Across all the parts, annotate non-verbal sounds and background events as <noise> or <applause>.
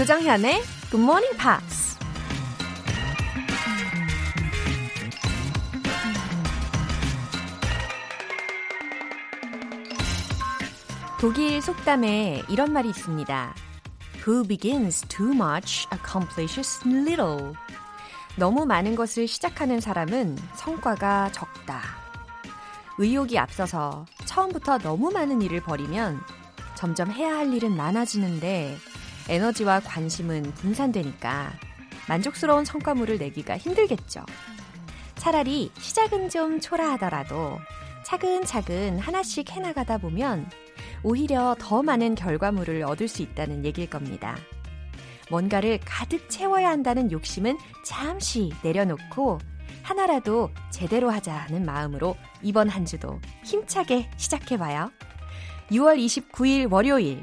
조정현의 Good Morning Pops. 독일 속담에 이런 말이 있습니다. Who begins too much accomplishes little. 너무 많은 것을 시작하는 사람은 성과가 적다. 의욕이 앞서서 처음부터 너무 많은 일을 벌이면 점점 해야 할 일은 많아지는데 에너지와 관심은 분산되니까 만족스러운 성과물을 내기가 힘들겠죠. 차라리 시작은 좀 초라하더라도 차근차근 하나씩 해나가다 보면 오히려 더 많은 결과물을 얻을 수 있다는 얘기일 겁니다. 뭔가를 가득 채워야 한다는 욕심은 잠시 내려놓고 하나라도 제대로 하자는 마음으로 이번 한 주도 힘차게 시작해봐요. 6월 29일 월요일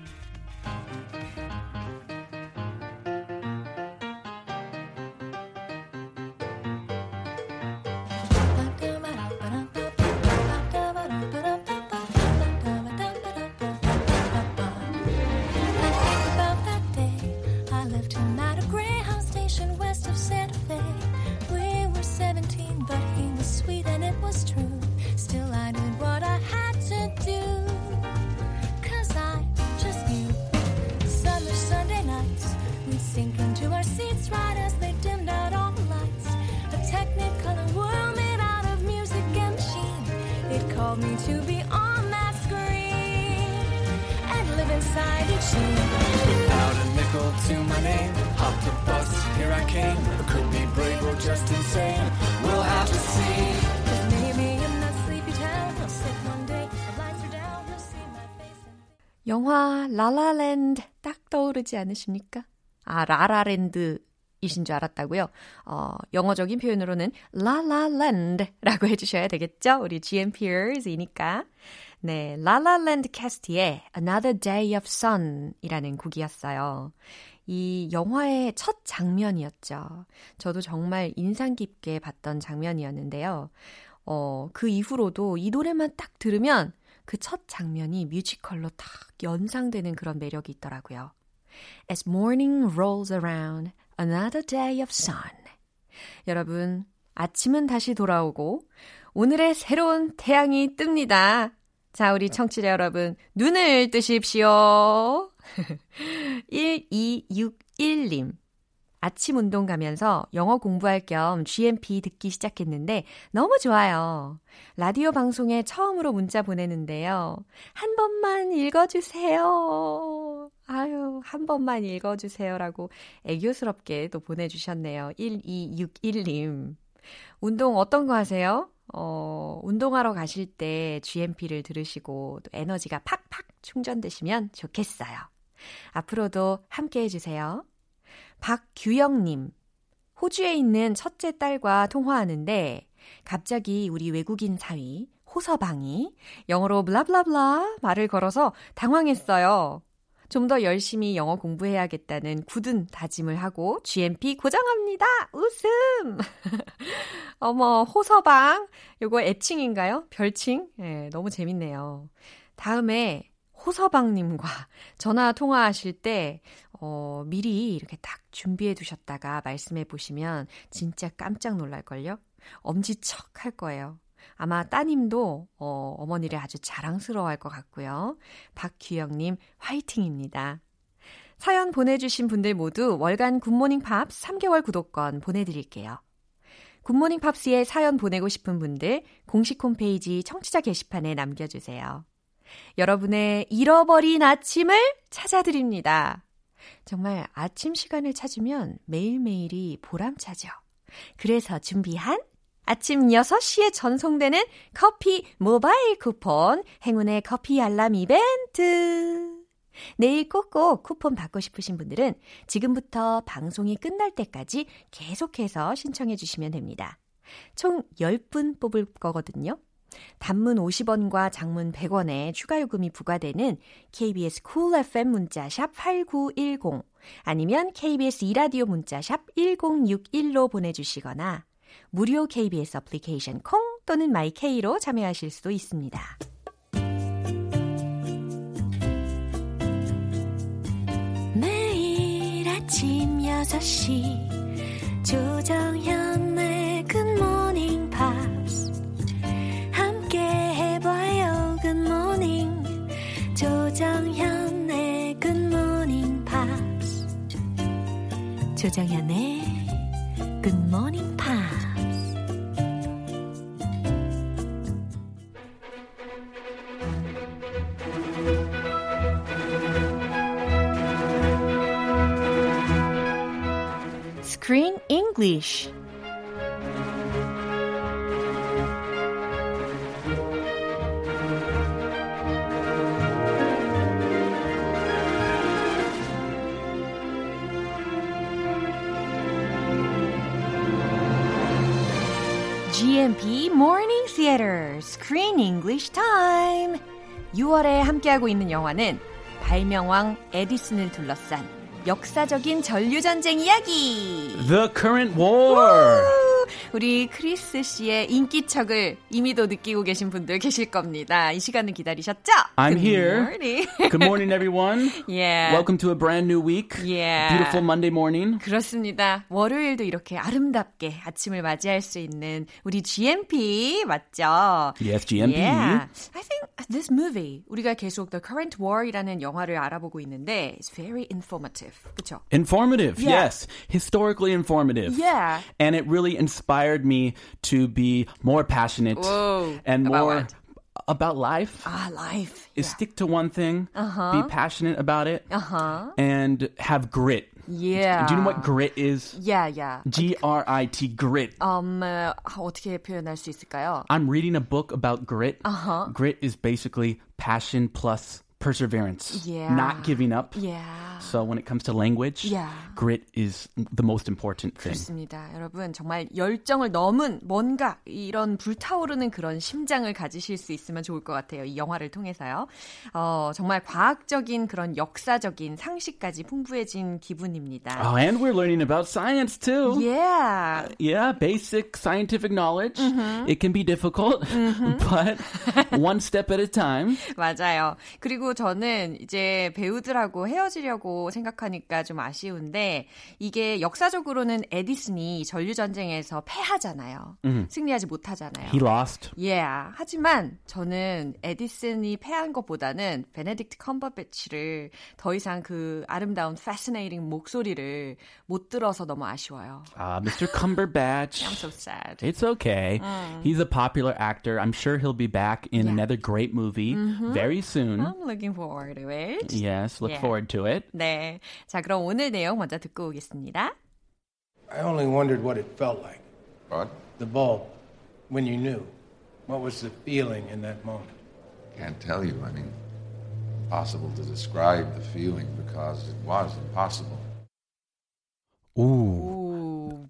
라라랜드 딱 떠오르지 않으십니까? 아, 라라랜드 이신 줄 알았다고요. 어, 영어적인 표현으로는 라라랜드라고 해주셔야 되겠죠? 우리 GMPers이니까. 네, 라라랜드 캐스트의 Another Day of Sun이라는 곡이었어요. 이 영화의 첫 장면이었죠. 저도 정말 인상 깊게 봤던 장면이었는데요. 어, 그 이후로도 이 노래만 딱 들으면 그 첫 장면이 뮤지컬로 딱 연상되는 그런 매력이 있더라고요. As morning rolls around, another day of sun. 여러분, 아침은 다시 돌아오고 오늘의 새로운 태양이 뜹니다. 자, 우리 청취자 여러분, 눈을 뜨십시오. <laughs> 1261님. 아침 운동 가면서 영어 공부할 겸 GMP 듣기 시작했는데 너무 좋아요. 라디오 방송에 처음으로 문자 보내는데요. 한 번만 읽어주세요. 아유, 한 번만 읽어주세요라고 애교스럽게 또 보내주셨네요. 1261님. 운동 어떤 거 하세요? 어, 운동하러 가실 때 GMP를 들으시고 또 에너지가 팍팍 충전되시면 좋겠어요. 앞으로도 함께 해주세요. 박규영님, 호주에 있는 첫째 딸과 통화하는데 갑자기 우리 외국인 사위 호서방이 영어로 블라블라블라 말을 걸어서 당황했어요. 좀 더 열심히 영어 공부해야겠다는 굳은 다짐을 하고 GMP 고정합니다. 웃음. <laughs> 어머, 호서방. 요거 애칭인가요? 별칭? 예, 네, 너무 재밌네요. 다음에 호서방님과 전화 통화하실 때, 어, 미리 이렇게 딱 준비해 두셨다가 말씀해 보시면 진짜 깜짝 놀랄걸요? 엄지척 할 거예요. 아마 따님도 어, 어머니를 아주 자랑스러워 할 것 같고요. 박규영님 화이팅입니다. 사연 보내주신 분들 모두 월간 굿모닝 팝스 3개월 구독권 보내드릴게요. 굿모닝 팝스에 사연 보내고 싶은 분들 공식 홈페이지 청취자 게시판에 남겨주세요. 여러분의 잃어버린 아침을 찾아드립니다. 정말 아침 시간을 찾으면 매일매일이 보람차죠. 그래서 준비한 아침 6시에 전송되는 커피 모바일 쿠폰 행운의 커피 알람 이벤트. 내일 꼭꼭 쿠폰 받고 싶으신 분들은 지금부터 방송이 끝날 때까지 계속해서 신청해 주시면 됩니다. 총 10분 뽑을 거거든요. 단문 50원과 장문 100원에 추가 요금이 부과되는 KBS cool FM 문자 샵 8910 아니면 KBS 이라디오 문자 샵 1061로 보내 주시거나 무료 KBS 어플리케이션 콩 또는 my K로 참여하실 수도 있습니다. 매일 아침 6시 조정현의 굿모 조정현의 굿모닝 팝스 조정현의 굿모닝 팝스 Screen English. 6월에 함께하고 있는 영화는 발명왕 에디슨을 둘러싼 역사적인 전류전쟁 이야기. The Current War. 우리 크리스 씨의 인기척을 이미도 느끼고 계신 분들 계실 겁니다. 이 시간을 기다리셨죠? I'm Good here. Morning. Good morning, everyone. Yeah. Welcome to a brand new week. Yeah. Beautiful Monday morning. 그렇습니다. 월요일도 이렇게 아름답게 아침을 맞이할 수 있는 우리 GMP 맞죠? Yes, GMP. Yeah. I think this movie 우리가 계속 The Current War이라는 영화를 알아보고 있는데 it's very informative. 그렇죠? Informative, Yeah. yes. Historically informative. Yeah. And it really inspired me to be more passionate Whoa. and About more what? about life. Ah, life. Is stick to one thing, be passionate about it, Uh-huh. and have grit. Yeah. Do you know what grit is? Yeah, yeah. G R I T, grit. Um, 어, 어떻게 표현할 수 있을까요? I'm reading a book about grit. Uh-huh. Grit is basically passion plus perseverance, Yeah. not giving up. Yeah. So when it comes to language, Yeah. grit is the most important thing. 그렇습니다. 여러분 정말 열정을 넘은 뭔가 이런 불타오르는 그런 심장을 가지실 수 있으면 좋을 것 같아요. 이 영화를 통해서요. 어, 정말 과학적인 그런 역사적인 상식까지 풍부해진 기분입니다. Oh, and we're learning about science too. Yeah. Yeah, basic scientific knowledge. Mm-hmm. It can be difficult, but one step at a time. 맞아요. 그리고 저는 이제 배우들하고 헤어지려고 생각하니까 좀 아쉬운데 이게 역사적으로는 에디슨이 전류 전쟁에서 패하잖아요. 승리하지 못하잖아요. He lost. Yeah. 하지만 저는 에디슨이 패한 것보다는 베네딕트 컴버배치를 더 이상 그 아름다운 fascinating 목소리를 못 들어서 너무 아쉬워요. Uh, Mr. Cumberbatch. I'm so sad. It's okay. He's a popular actor. I'm sure he'll be back in Yeah. another great movie very soon. I'm looking forward to it. Yes, look Yeah. forward to it. 네. 자, 그럼 오늘 내용 먼저 듣고 오겠습니다. I only wondered what it felt like. What? The bulb, when you knew. What was the feeling in that moment? Can't tell you. I mean, impossible to describe the feeling because it was impossible. Ooh, 오,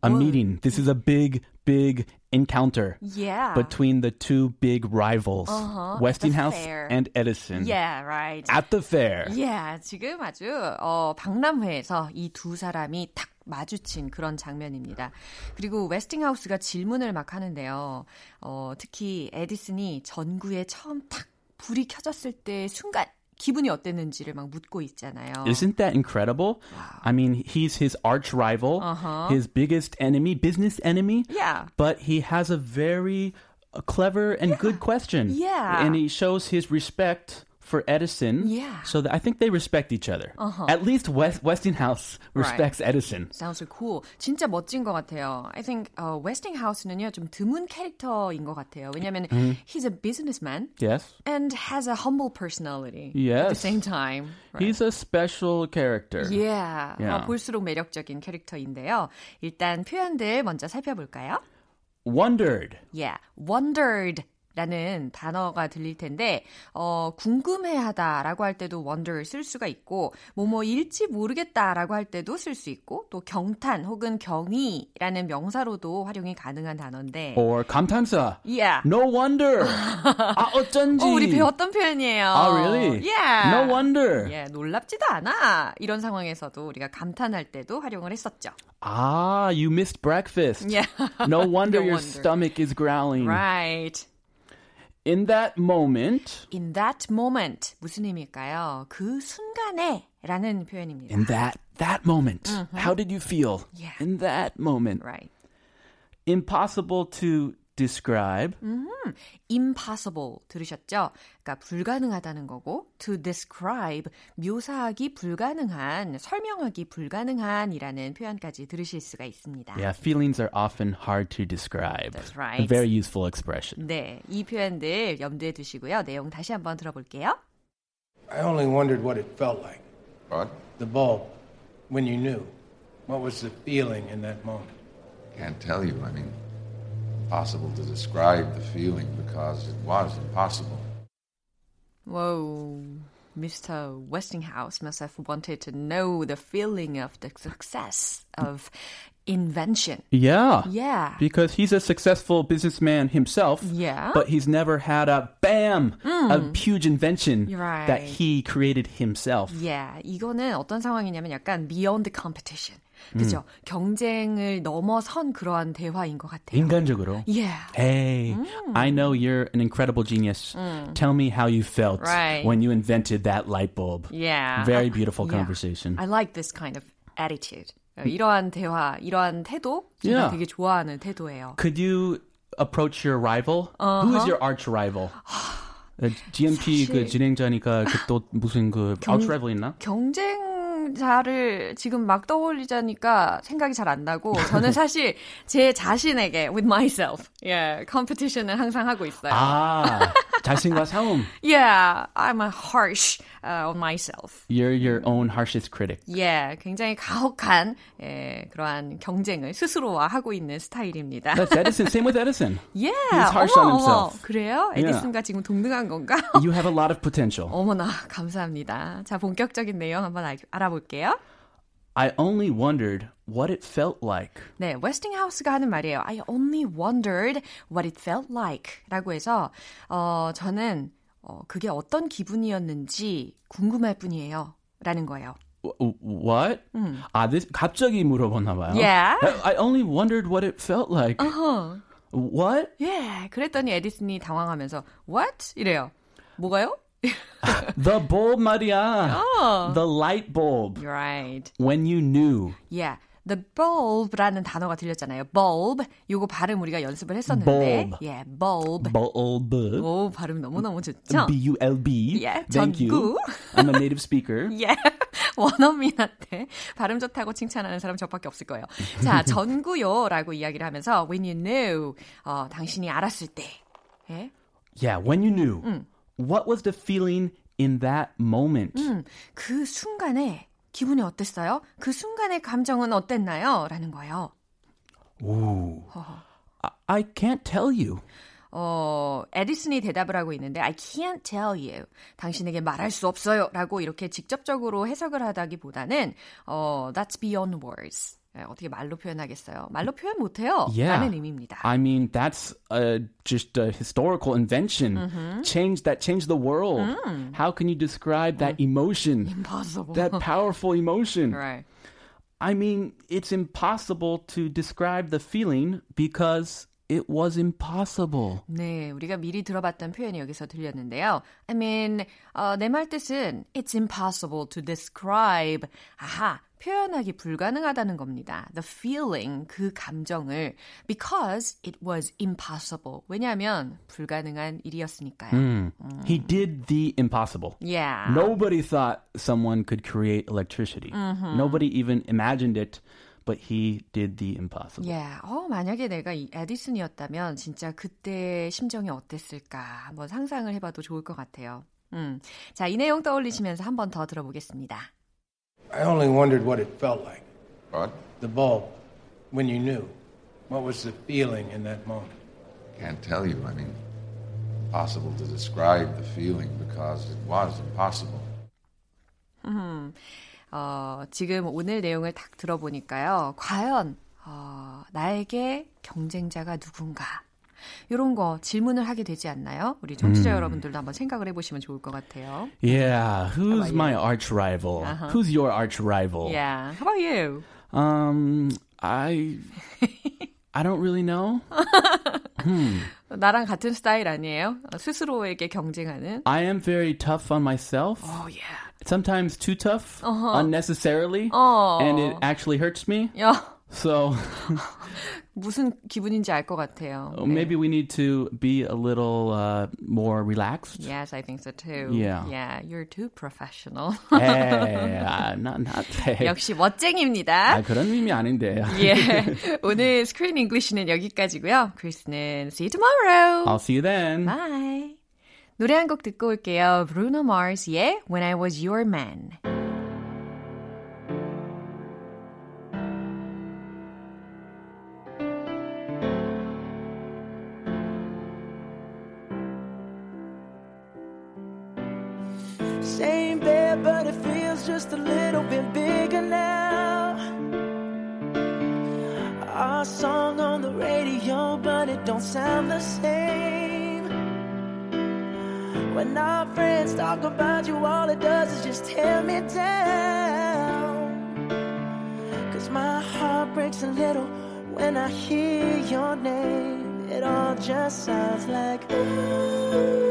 A 뭘- meeting. This is a big, big encounter Yeah. between the two big rivals, Uh-huh, Westinghouse and Edison, Yeah, right. at the fair. Yeah, 지금 아주 어, 박람회에서 이 두 사람이 탁 마주친 그런 장면입니다. 그리고 웨스팅하우스가 질문을 막 하는데요. 어, 특히 에디슨이 전구에 처음 탁 불이 켜졌을 때 순간 기분이 어땠는지를 막 묻고 있잖아요. Isn't that incredible? I mean, he's his arch rival, his biggest enemy, business enemy. Uh-huh. Yeah. But he has a very uh, clever and good question. Yeah. And he shows his respect for Edison. Yeah. Uh-huh. So that I think they respect each other. At least West, Westinghouse respects Edison. Sounds so cool. 진짜 멋진 것 같아요. I think 어, 웨스팅하우스는요 좀 드문 캐릭터인 것 같아요. 왜냐하면 he's a businessman Yes. and has a humble personality at the Yes. same time. Right. He's a special character. Yeah. Yeah. 어, 볼수록 매력적인 캐릭터인데요. 일단 표현들 먼저 살펴볼까요? Wondered. Yeah, wondered. 라는 단어가 들릴 텐데 어, 궁금해하다 라고 할 때도 wonder 쓸 수가 있고 뭐뭐 일지 모르겠다 라고 할 때도 쓸 수 있고 또 경탄 혹은 경의라는 명사로도 활용이 가능한 단어인데 Or 감탄사. Yeah. No wonder. 아, 어쩐지. <laughs> 어, 우리 배웠던 표현이에요. Ah, really? Yeah. No wonder. 예, 놀랍지도 않아. 이런 상황에서도 우리가 감탄할 때도 활용을 했었죠. Ah, you missed breakfast. Yeah. No <laughs> wonder No your wonder. stomach is growling. Right. In that moment, In that moment 무슨 의미일까요? 그 순간에 라는 표현입니다. in that that moment. Mm-hmm. How did you feel yeah. in that moment? Right. Impossible to describe. Mm-hmm. impossible 들으셨죠? 그러니까 불가능하다는 거고 to describe 묘사하기 불가능한, 설명하기 불가능한이라는 표현까지 들으실 수가 있습니다. Yeah, feelings are often hard to describe. That's right. A very useful expression. 네, 이 표현들 염두에 두시고요. 내용 다시 한번 들어볼게요. I only wondered what it felt like. What? The bulb, when you knew. What was the feeling in that moment? Can't tell you. I mean, impossible to describe the feeling because it was impossible. Whoa. Mr. Westinghouse must have wanted to know the feeling of the success of invention. Yeah. Yeah. Because he's a successful businessman himself. Yeah. But he's never had a bam, Mm. a huge invention Right. that he created himself. Yeah, 이거는 어떤 상황이냐면 약간 beyond competition. 그죠? 경쟁을 넘어선 그러한 대화인 것 같아요. 인간적으로. Yeah. Hey, I know you're an incredible genius. Tell me how you felt Right. when you invented that light bulb. Yeah. Very beautiful Yeah. conversation. I like this kind of attitude. 이러한 대화, 이러한 태도 제가 Yeah. 되게 좋아하는 태도예요. Could you approach your rival? Who is your arch rival? 어, GMP 그 사실- 진행자니까 그 또 무슨 그 경- arch rival 있나? 경쟁 자를 지금 막 떠올리자니까 생각이 잘 안 나고 저는 <laughs> 사실 제 자신에게 with myself, 예, competition을 항상 하고 있어요. 아, 자신과 싸움. <laughs> Yeah, I'm a harsh uh, on myself. You're your own harshest critic. 예, 굉장히 가혹한 예, 그러한 경쟁을 스스로와 하고 있는 스타일입니다. That's Edison. Same with Edison. Yeah, He's harsh 어머, on 어머, himself. 그래요? Yeah. 에디슨과 지금 동등한 건가? You have a lot of potential. 어머나, 감사합니다. 자, 본격적인 내용 한번 알, 알아볼게요. I only wondered what it felt like. 네, 웨스팅하우스가 하는 말이에요. I only wondered what it felt like 라고 해서 어, 저는 어, 그게 어떤 기분이었는지 궁금할 뿐이에요. 라는 거예요. What? 아, this 갑자기 물어봤나 봐요. Yeah. I only wondered what it felt like. 어허. What? 예, 그랬더니 에디슨이 당황하면서 What? 이래요. 뭐가요? The bulb 말이야. The light bulb. Right. When you knew. Yeah. The bulb라는 단어가 들렸잖아요. bulb. 요거 발음 우리가 연습을 했었는데. Bulb. 예, bulb. Bulb. 오, 발음 너무너무 좋죠? B-U-L-B. Yeah, Thank 전구. you. I'm a native speaker. 예. 원어민한테 발음 좋다고 칭찬하는 사람 저밖에 없을 거예요. 자, 전구요라고 이야기를 하면서 when you knew 어, 당신이 알았을 때. 예? Yeah, when you knew. What was the feeling in that moment? 음, 그 순간에 기분이 어땠어요? 그 순간의 감정은 어땠나요? 라는 거예요. Ooh. I, I can't tell you. 어, 에디슨이 대답을 하고 있는데 I can't tell you. 당신에게 말할 수 없어요. 라고 이렇게 직접적으로 해석을 하다기보다는 어, that's beyond words. 예, 어떻게 말로 표현하겠어요? 말로 표현 못해요. Yeah. 라는 의미입니다. I mean, that's uh, just a historical invention. Change that changed the world. How can you describe that emotion? Impossible. That powerful emotion. right. I mean, it's impossible to describe the feeling because it was impossible. 네, 우리가 미리 들어봤던 표현이 여기서 들렸는데요. I mean, 어, 내말 뜻은 it's impossible to describe. 아하, 표현하기 불가능하다는 겁니다. The feeling, 그 감정을 because it was impossible. 왜냐하면 불가능한 일이었으니까요. He did the impossible. Yeah. Nobody thought someone could create electricity. Nobody even imagined it, but he did the impossible. Yeah. 어, 만약에 내가 이 에디슨이었다면 진짜 그때 심정이 어땠을까 한번 상상을 해봐도 좋을 것 같아요. 음. 자, 이 내용 떠올리시면서 한 번 더 들어보겠습니다. I only wondered what it felt like. What? The bulb, when you knew. What was the feeling in that moment? Can't tell you. I mean, impossible to describe the feeling because it was impossible. 어, 지금 오늘 내용을 딱 들어보니까요. 과연 어, 나에게 경쟁자가 누군가? 이런 거 질문을 하게 되지 않나요? 우리 청취자 여러분들도 한번 생각을 해보시면 좋을 것 같아요. Yeah, who's my arch rival? Who's your arch rival? Yeah. How about you? Um, I I don't really know. 나랑 같은 스타일 아니에요? 어, 스스로에게 경쟁하는. I am very tough on myself. Oh yeah. sometimes too tough Uh-huh. unnecessarily, 어. and it actually hurts me. 야, So 무슨 기분인지 알 것 같아요. 네. maybe we need to be a little uh, more relaxed. Yes, I think so too. Yeah. Yeah, you're too professional. Hey, uh, not not hey. 역시 멋쟁입니다. 아, 그런 의미 아닌데. 예. 오늘 스크린 잉글리시는 여기까지고요. 크리스는 see you tomorrow. I'll see you then. Bye. 노래 한 곡 듣고 올게요. Bruno Mars의 When I Was Your Man. Sound the same. When our friends talk about you, all it does is just tear me down. Cause my heart breaks a little when I hear your name. It all just sounds like Mm,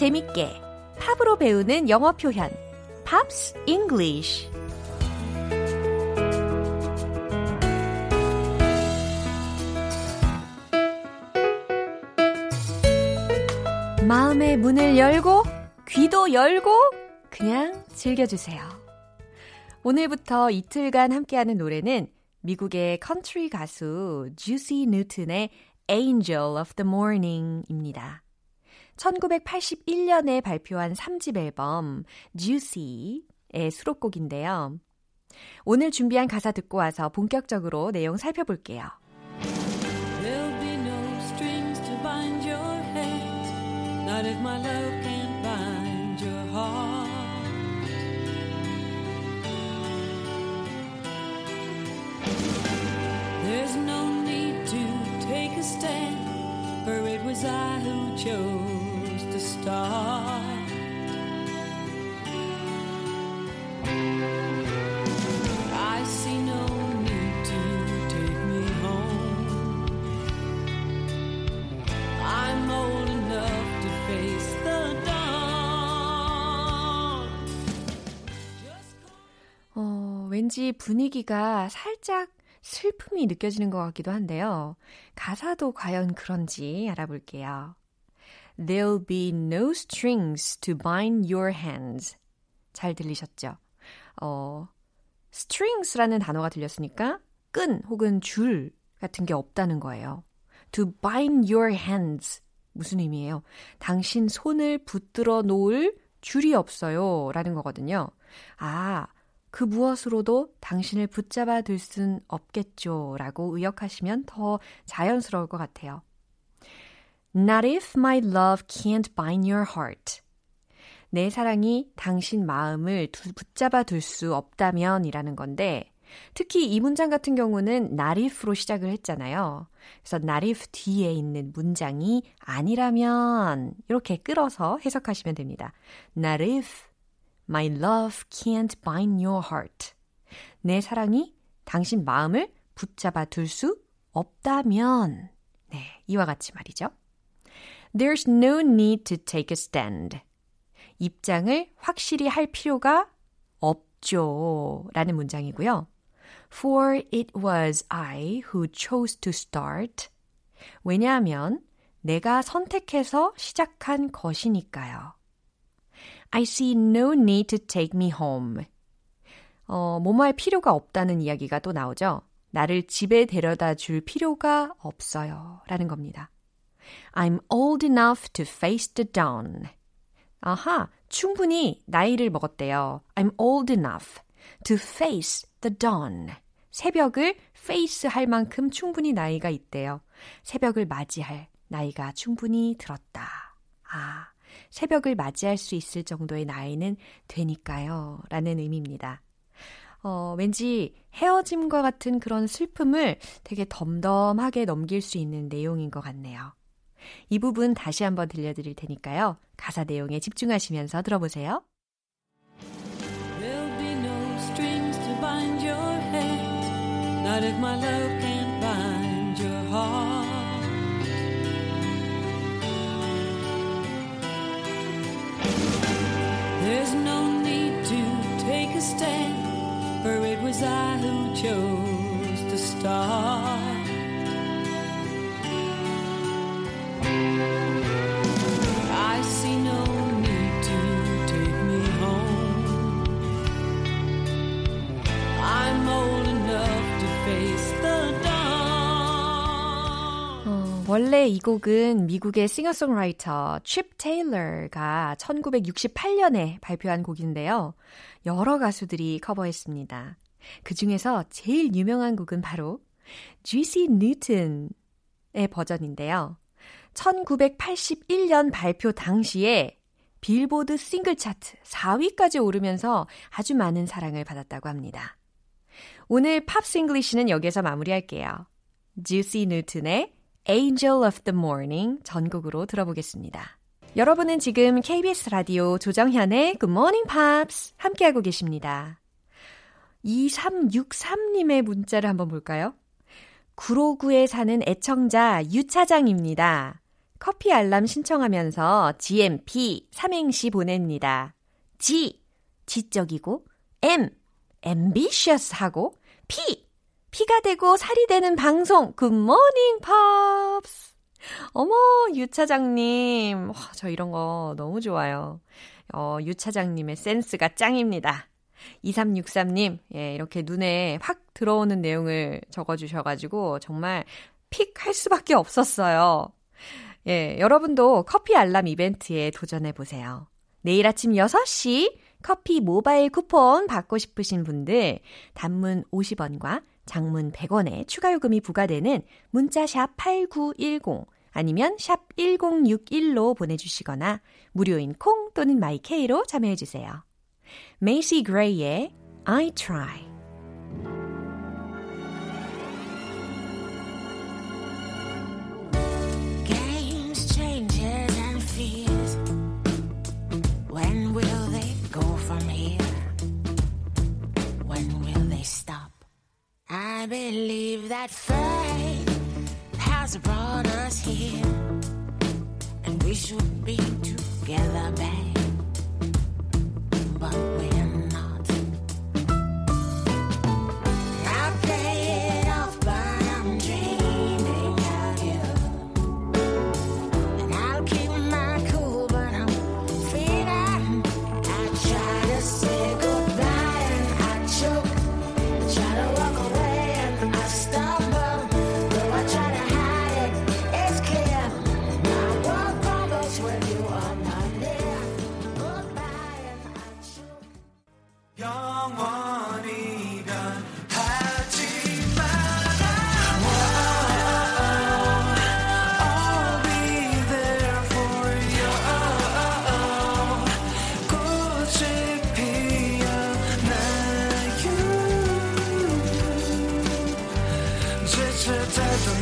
재밌게 팝으로 배우는 영어 표현 Pops English 마음의 문을 열고 귀도 열고 그냥 즐겨주세요. 오늘부터 이틀간 함께하는 노래는 미국의 컨트리 가수 Juice Newton의 Angel of the Morning입니다. 1981년에 발표한 3집 앨범 Juicy의 수록곡인데요. 오늘 준비한 가사 듣고 와서 본격적으로 내용 살펴볼게요. There'll be no strings to bind your hands, not if my love can't bind your heart. There's no need to take a stand, for it was I who chose start. I see no need to take me home. I'm old enough to face the dawn. 어, 왠지 분위기가 살짝 슬픔이 느껴지는 것 같기도 한데요. 가사도 과연 그런지 알아볼게요. There'll be no strings to bind your hands. 잘 들리셨죠? 어, strings라는 단어가 들렸으니까 끈 혹은 줄 같은 게 없다는 거예요. To bind your hands. 무슨 의미예요? 당신 손을 붙들어 놓을 줄이 없어요. 라는 거거든요. 아, 그 무엇으로도 당신을 붙잡아 둘순 없겠죠. 라고 의역하시면 더 자연스러울 것 같아요. Not if my love can't bind your heart. 내 사랑이 당신 마음을 두, 붙잡아 둘 수 없다면 이라는 건데, 특히 이 문장 같은 경우는 not if로 시작을 했잖아요. 그래서 not if 뒤에 있는 문장이 아니라면 이렇게 끌어서 해석하시면 됩니다. Not if my love can't bind your heart. 내 사랑이 당신 마음을 붙잡아 둘 수 없다면. 네, 이와 같이 말이죠. There's no need to take a stand. 입장을 확실히 할 필요가 없죠. 라는 문장이고요. For it was I who chose to start. 왜냐하면 내가 선택해서 시작한 것이니까요. I see no need to take me home. 어, 뭐뭐할 필요가 없다는 이야기가 또 나오죠. 나를 집에 데려다 줄 필요가 없어요. 라는 겁니다. I'm old enough to face the dawn. 아하, 충분히 나이를 먹었대요. I'm old enough to face the dawn. 새벽을 face 할 만큼 충분히 나이가 있대요. 새벽을 맞이할 나이가 충분히 들었다. 아, 새벽을 맞이할 수 있을 정도의 나이는 되니까요. 라는 의미입니다. 어, 왠지 헤어짐과 같은 그런 슬픔을 되게 덤덤하게 넘길 수 있는 내용인 것 같네요. 이 부분 다시 한번 들려드릴 테니까요. 가사 내용에 집중하시면서 들어보세요. There'll be no strings to bind your head. Not if my love can't bind your heart. There's no need to take a stand, for it was I who chose to start. 원래 이 곡은 미국의 싱어송라이터 칩 테일러가 1968년에 발표한 곡인데요. 여러 가수들이 커버했습니다. 그 중에서 제일 유명한 곡은 바로 Juice Newton의 버전인데요. 1981년 발표 당시에 빌보드 싱글 차트 4위까지 오르면서 아주 많은 사랑을 받았다고 합니다. 오늘 Pops English는 여기서 마무리할게요. Juice Newton의 Angel of the Morning 전곡으로 들어보겠습니다. 여러분은 지금 KBS 라디오 조정현의 Good Morning Pops 함께하고 계십니다. 2363님의 문자를 한번 볼까요? 구로구에 사는 애청자 유차장입니다. 커피 알람 신청하면서 GMP 삼행시 보냅니다. G, 지적이고 M, ambitious하고 P, 피가 되고 살이 되는 방송 Good Morning Pops. 어머, 유 차장님. 와, 저 이런 거 너무 좋아요. 어, 유 차장님의 센스가 짱입니다. 2363님, 예, 이렇게 눈에 확 들어오는 내용을 적어주셔가지고, 정말 픽 할 수밖에 없었어요. 예, 여러분도 커피 알람 이벤트에 도전해보세요. 내일 아침 6시 커피 모바일 쿠폰 받고 싶으신 분들, 단문 50원과 장문 100원의 추가 요금이 부과되는 문자 샵 8910 아니면 샵 1061로 보내주시거나 무료인 콩 또는 my K로 참여해주세요. 메이시 그레이의 I Try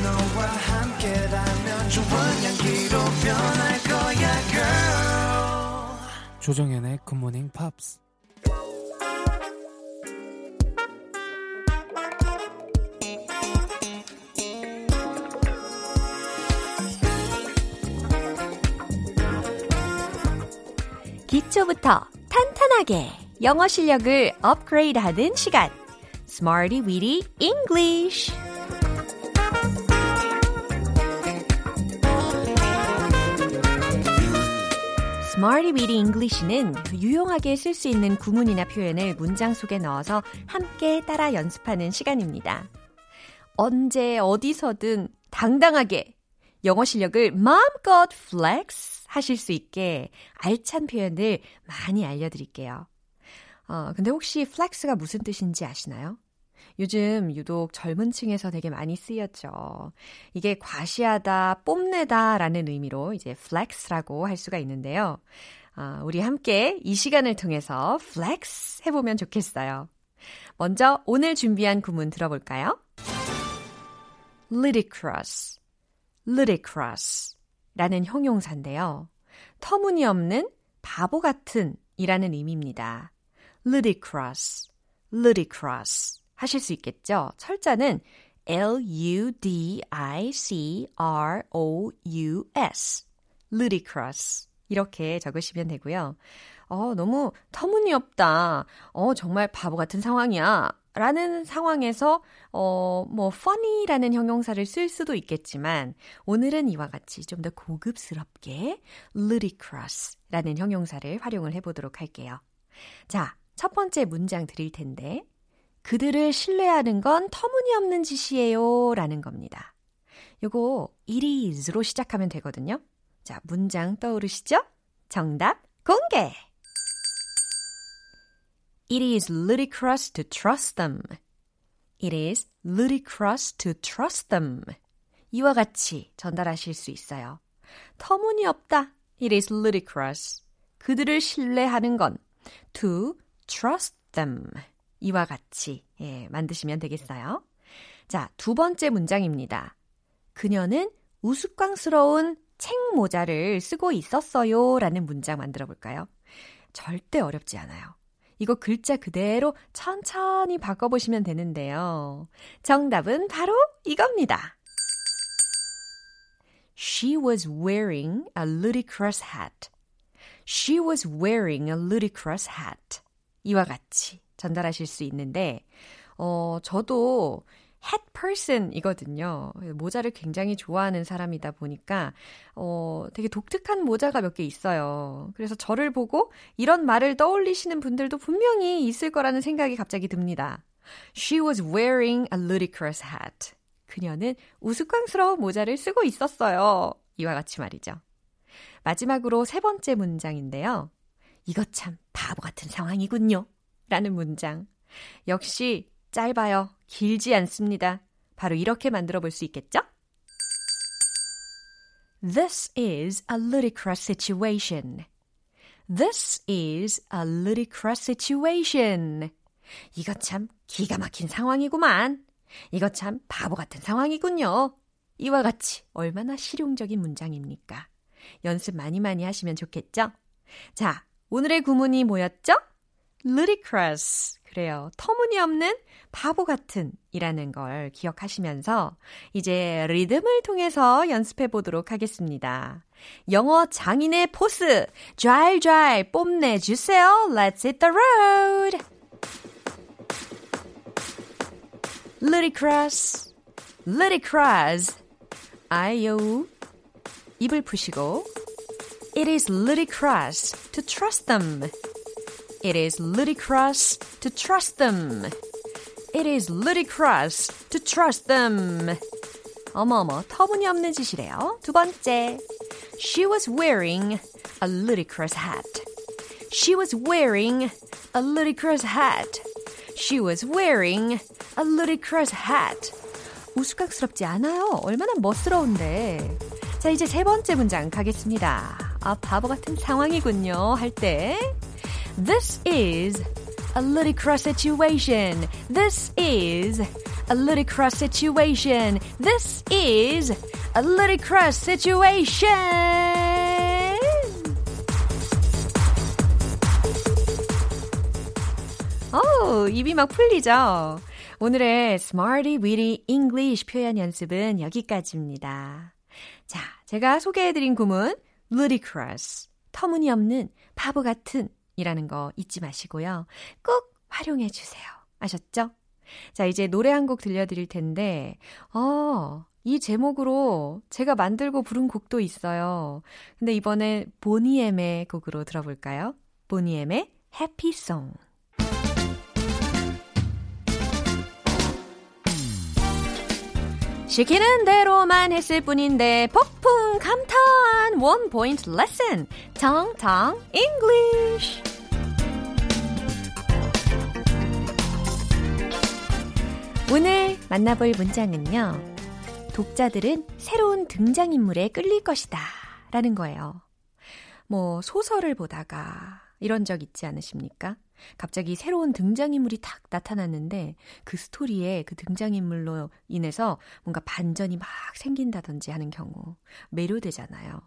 너와 함께라면 좋은 향기로 변할 거야 girl 조정현의 굿모닝 팝스 기초부터 탄탄하게 영어 실력을 업그레이드 하는 시간. Smarty Weedy English. Smarty Weedy English는 유용하게 쓸 수 있는 구문이나 표현을 문장 속에 넣어서 함께 따라 연습하는 시간입니다. 언제 어디서든 당당하게 영어 실력을 마음껏 flex 하실 수 있게 알찬 표현들 많이 알려드릴게요. 어, 근데 혹시 flex가 무슨 뜻인지 아시나요? 요즘 유독 젊은 층에서 되게 많이 쓰였죠. 이게 과시하다, 뽐내다 라는 의미로 이제 flex라고 할 수가 있는데요. 아, 우리 함께 이 시간을 통해서 flex 해보면 좋겠어요. 먼저 오늘 준비한 구문 들어볼까요? ludicrous, ludicrous 라는 형용사인데요. 터무니없는 바보 같은 이라는 의미입니다. ludicrous, ludicrous 하실 수 있겠죠? 철자는 L-U-D-I-C-R-O-U-S ludicrous 이렇게 적으시면 되고요. 어, 너무 터무니없다. 어, 정말 바보 같은 상황이야. 라는 상황에서 어, 뭐 funny라는 형용사를 쓸 수도 있겠지만 오늘은 이와 같이 좀 더 고급스럽게 ludicrous라는 형용사를 활용을 해 보도록 할게요. 자, 첫 번째 문장 드릴 텐데 그들을 신뢰하는 건 터무니없는 짓이에요 라는 겁니다. 요거 it is로 시작하면 되거든요. 자, 문장 떠오르시죠? 정답 공개! It is ludicrous to trust them. It is ludicrous to trust them. 이와 같이 전달하실 수 있어요. 터무니없다. It is ludicrous. 그들을 신뢰하는 건 to trust them. 이와 같이 예, 만드시면 되겠어요. 자, 두 번째 문장입니다. 그녀는 우스꽝스러운 책 모자를 쓰고 있었어요. 라는 문장 만들어 볼까요? 절대 어렵지 않아요. 이거 글자 그대로 천천히 바꿔보시면 되는데요. 정답은 바로 이겁니다. She was wearing a ludicrous hat. She was wearing a ludicrous hat. 이와 같이 전달하실 수 있는데, 어, 저도 hat person 이거든요. 모자를 굉장히 좋아하는 사람이다 보니까, 어, 되게 독특한 모자가 몇 개 있어요. 그래서 저를 보고 이런 말을 떠올리시는 분들도 분명히 있을 거라는 생각이 갑자기 듭니다. She was wearing a ludicrous hat. 그녀는 우스꽝스러운 모자를 쓰고 있었어요. 이와 같이 말이죠. 마지막으로 세 번째 문장인데요. 이것 참 바보 같은 상황이군요. 라는 문장. 역시 짧아요. 길지 않습니다. 바로 이렇게 만들어 볼 수 있겠죠? This is a ludicrous situation. This is a ludicrous situation. 이거 참 기가 막힌 상황이구만. 이거 참 바보 같은 상황이군요. 이와 같이 얼마나 실용적인 문장입니까? 연습 많이 많이 하시면 좋겠죠? 자, 오늘의 구문이 뭐였죠? Ludicrous. 그래요. 터무니없는 바보 같은 이라는 걸 기억하시면서 이제 리듬을 통해서 연습해 보도록 하겠습니다. 영어 장인의 포스 좔좔 뽐내 주세요. Let's hit the road. ludicrous, ludicrous. 아유, 입을 푸시고 It is ludicrous to trust them. It is ludicrous to trust them. It is ludicrous to trust them. 어머어머, 터무니없는 짓이래요. 두 번째. She was wearing a ludicrous hat. She was wearing a ludicrous hat. She was wearing a ludicrous hat. 우스꽝스럽지 않아요. 얼마나 멋스러운데. 자, 이제 세 번째 문장 가겠습니다. 아, 바보 같은 상황이군요. 할 때. This is a ludicrous situation. This is a ludicrous situation. This is a ludicrous situation. 오, 입이 막 풀리죠? 오늘의 Smarty Weedy English 표현 연습은 여기까지입니다. 자, 제가 소개해드린 구문 ludicrous, 터무니없는, 바보 같은 이라는 거 잊지 마시고요. 꼭 활용해 주세요. 아셨죠? 자, 이제 노래 한 곡 들려드릴 텐데, 어, 이 제목으로 제가 만들고 부른 곡도 있어요. 근데 이번에 보니엠의 곡으로 들어볼까요? 보니엠의 Song. 시키는 대로만 했을 뿐인데 폭풍 감탄 원 포인트 레슨 정정 English 오늘 만나볼 문장은요. 독자들은 새로운 등장인물에 끌릴 것이다 라는 거예요. 뭐 소설을 보다가 이런 적 있지 않으십니까? 갑자기 새로운 등장인물이 탁 나타났는데 그 스토리에 그 등장인물로 인해서 뭔가 반전이 막 생긴다든지 하는 경우 매료되잖아요.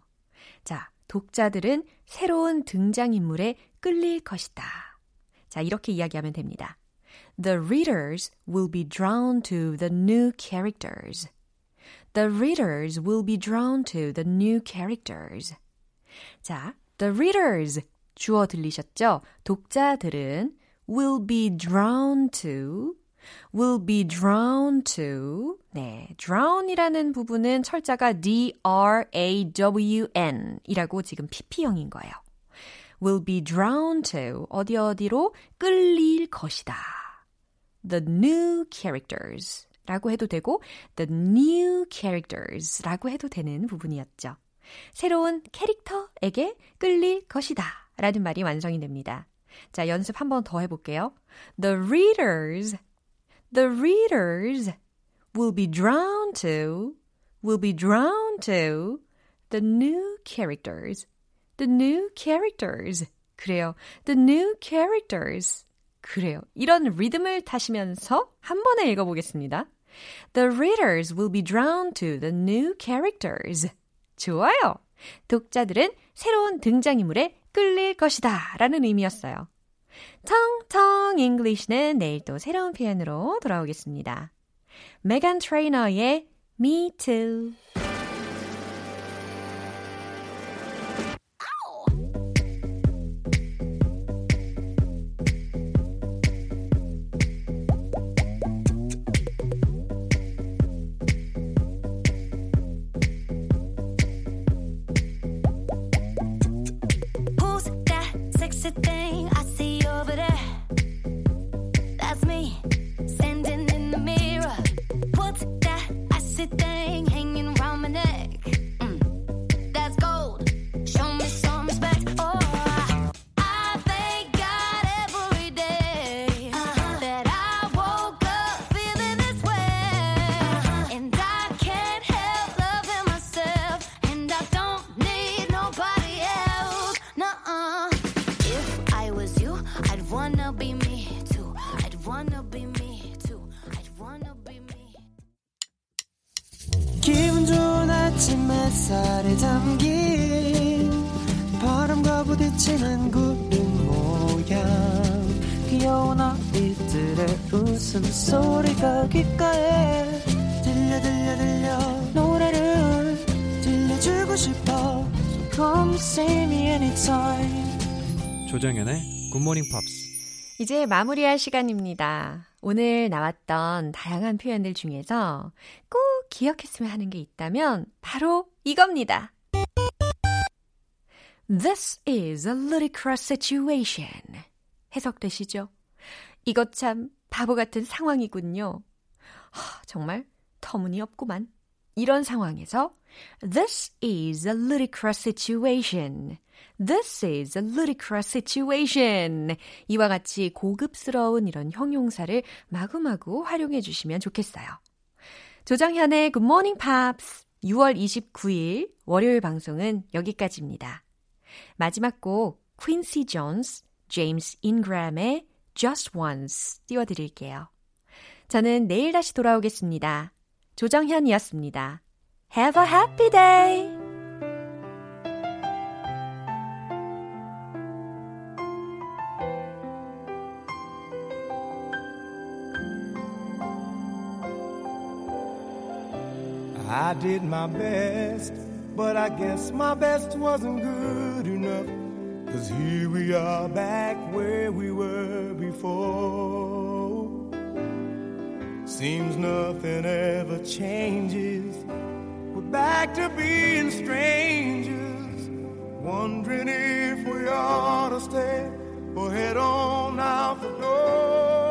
자, 독자들은 새로운 등장인물에 끌릴 것이다. 자, 이렇게 이야기하면 됩니다. The readers will be drawn to the new characters. The readers will be drawn to the new characters. 자, the readers 주어 들리셨죠? 독자들은 will be drawn to will be drawn to 네, drown이라는 부분은 철자가 D R A W N 이라고 지금 PP형인 거예요. will be drawn to 어디 어디로 끌릴 것이다. the new characters 라고 해도 되고 the new characters 라고 해도 되는 부분이었죠. 새로운 캐릭터에게 끌릴 것이다 라는 말이 완성이 됩니다. 자, 연습 한 번 더 해볼게요. The readers, the readers will be drawn to, will be drawn to the new characters, the new characters. 그래요. The new characters. 그래요. 이런 리듬을 타시면서 한 번에 읽어보겠습니다. The readers will be drawn to the new characters. 좋아요. 독자들은 새로운 등장인물에 끌릴 것이다 라는 의미였어요. 텅텅 English는 내일 또 새로운 표현으로 돌아오겠습니다. 메간 트레이너의 Me Too. 햇살에 담긴 바람과 부딪히는 구름 모양 귀여운 아이들의 웃음소리가 귓가에 들려 들려 들려 노래를 들려주고 싶어 So come see me anytime 조정연의 굿모닝 팝스. 이제 마무리할 시간입니다. 오늘 나왔던 다양한 표현들 중에서 꼭 기억했으면 하는 게 있다면 바로 이겁니다. This is a ludicrous situation. 해석되시죠? 이것 참 바보 같은 상황이군요. 하, 정말 터무니없구만. 이런 상황에서 This is a ludicrous situation. This is a ludicrous situation. 이와 같이 고급스러운 이런 형용사를 마구마구 활용해 주시면 좋겠어요. 조정현의 Good Morning Pops 6월 29일 월요일 방송은 여기까지입니다. 마지막 곡 퀸시 존스, 제임스 인그램의 Just Once 띄워드릴게요. 저는 내일 다시 돌아오겠습니다. 조정현이었습니다. Have a happy day! I did my best, but I guess my best wasn't good enough. Cause here we are back where we were before. Seems nothing ever changes. We're back to being strangers, wondering if we ought to stay or head on out the door.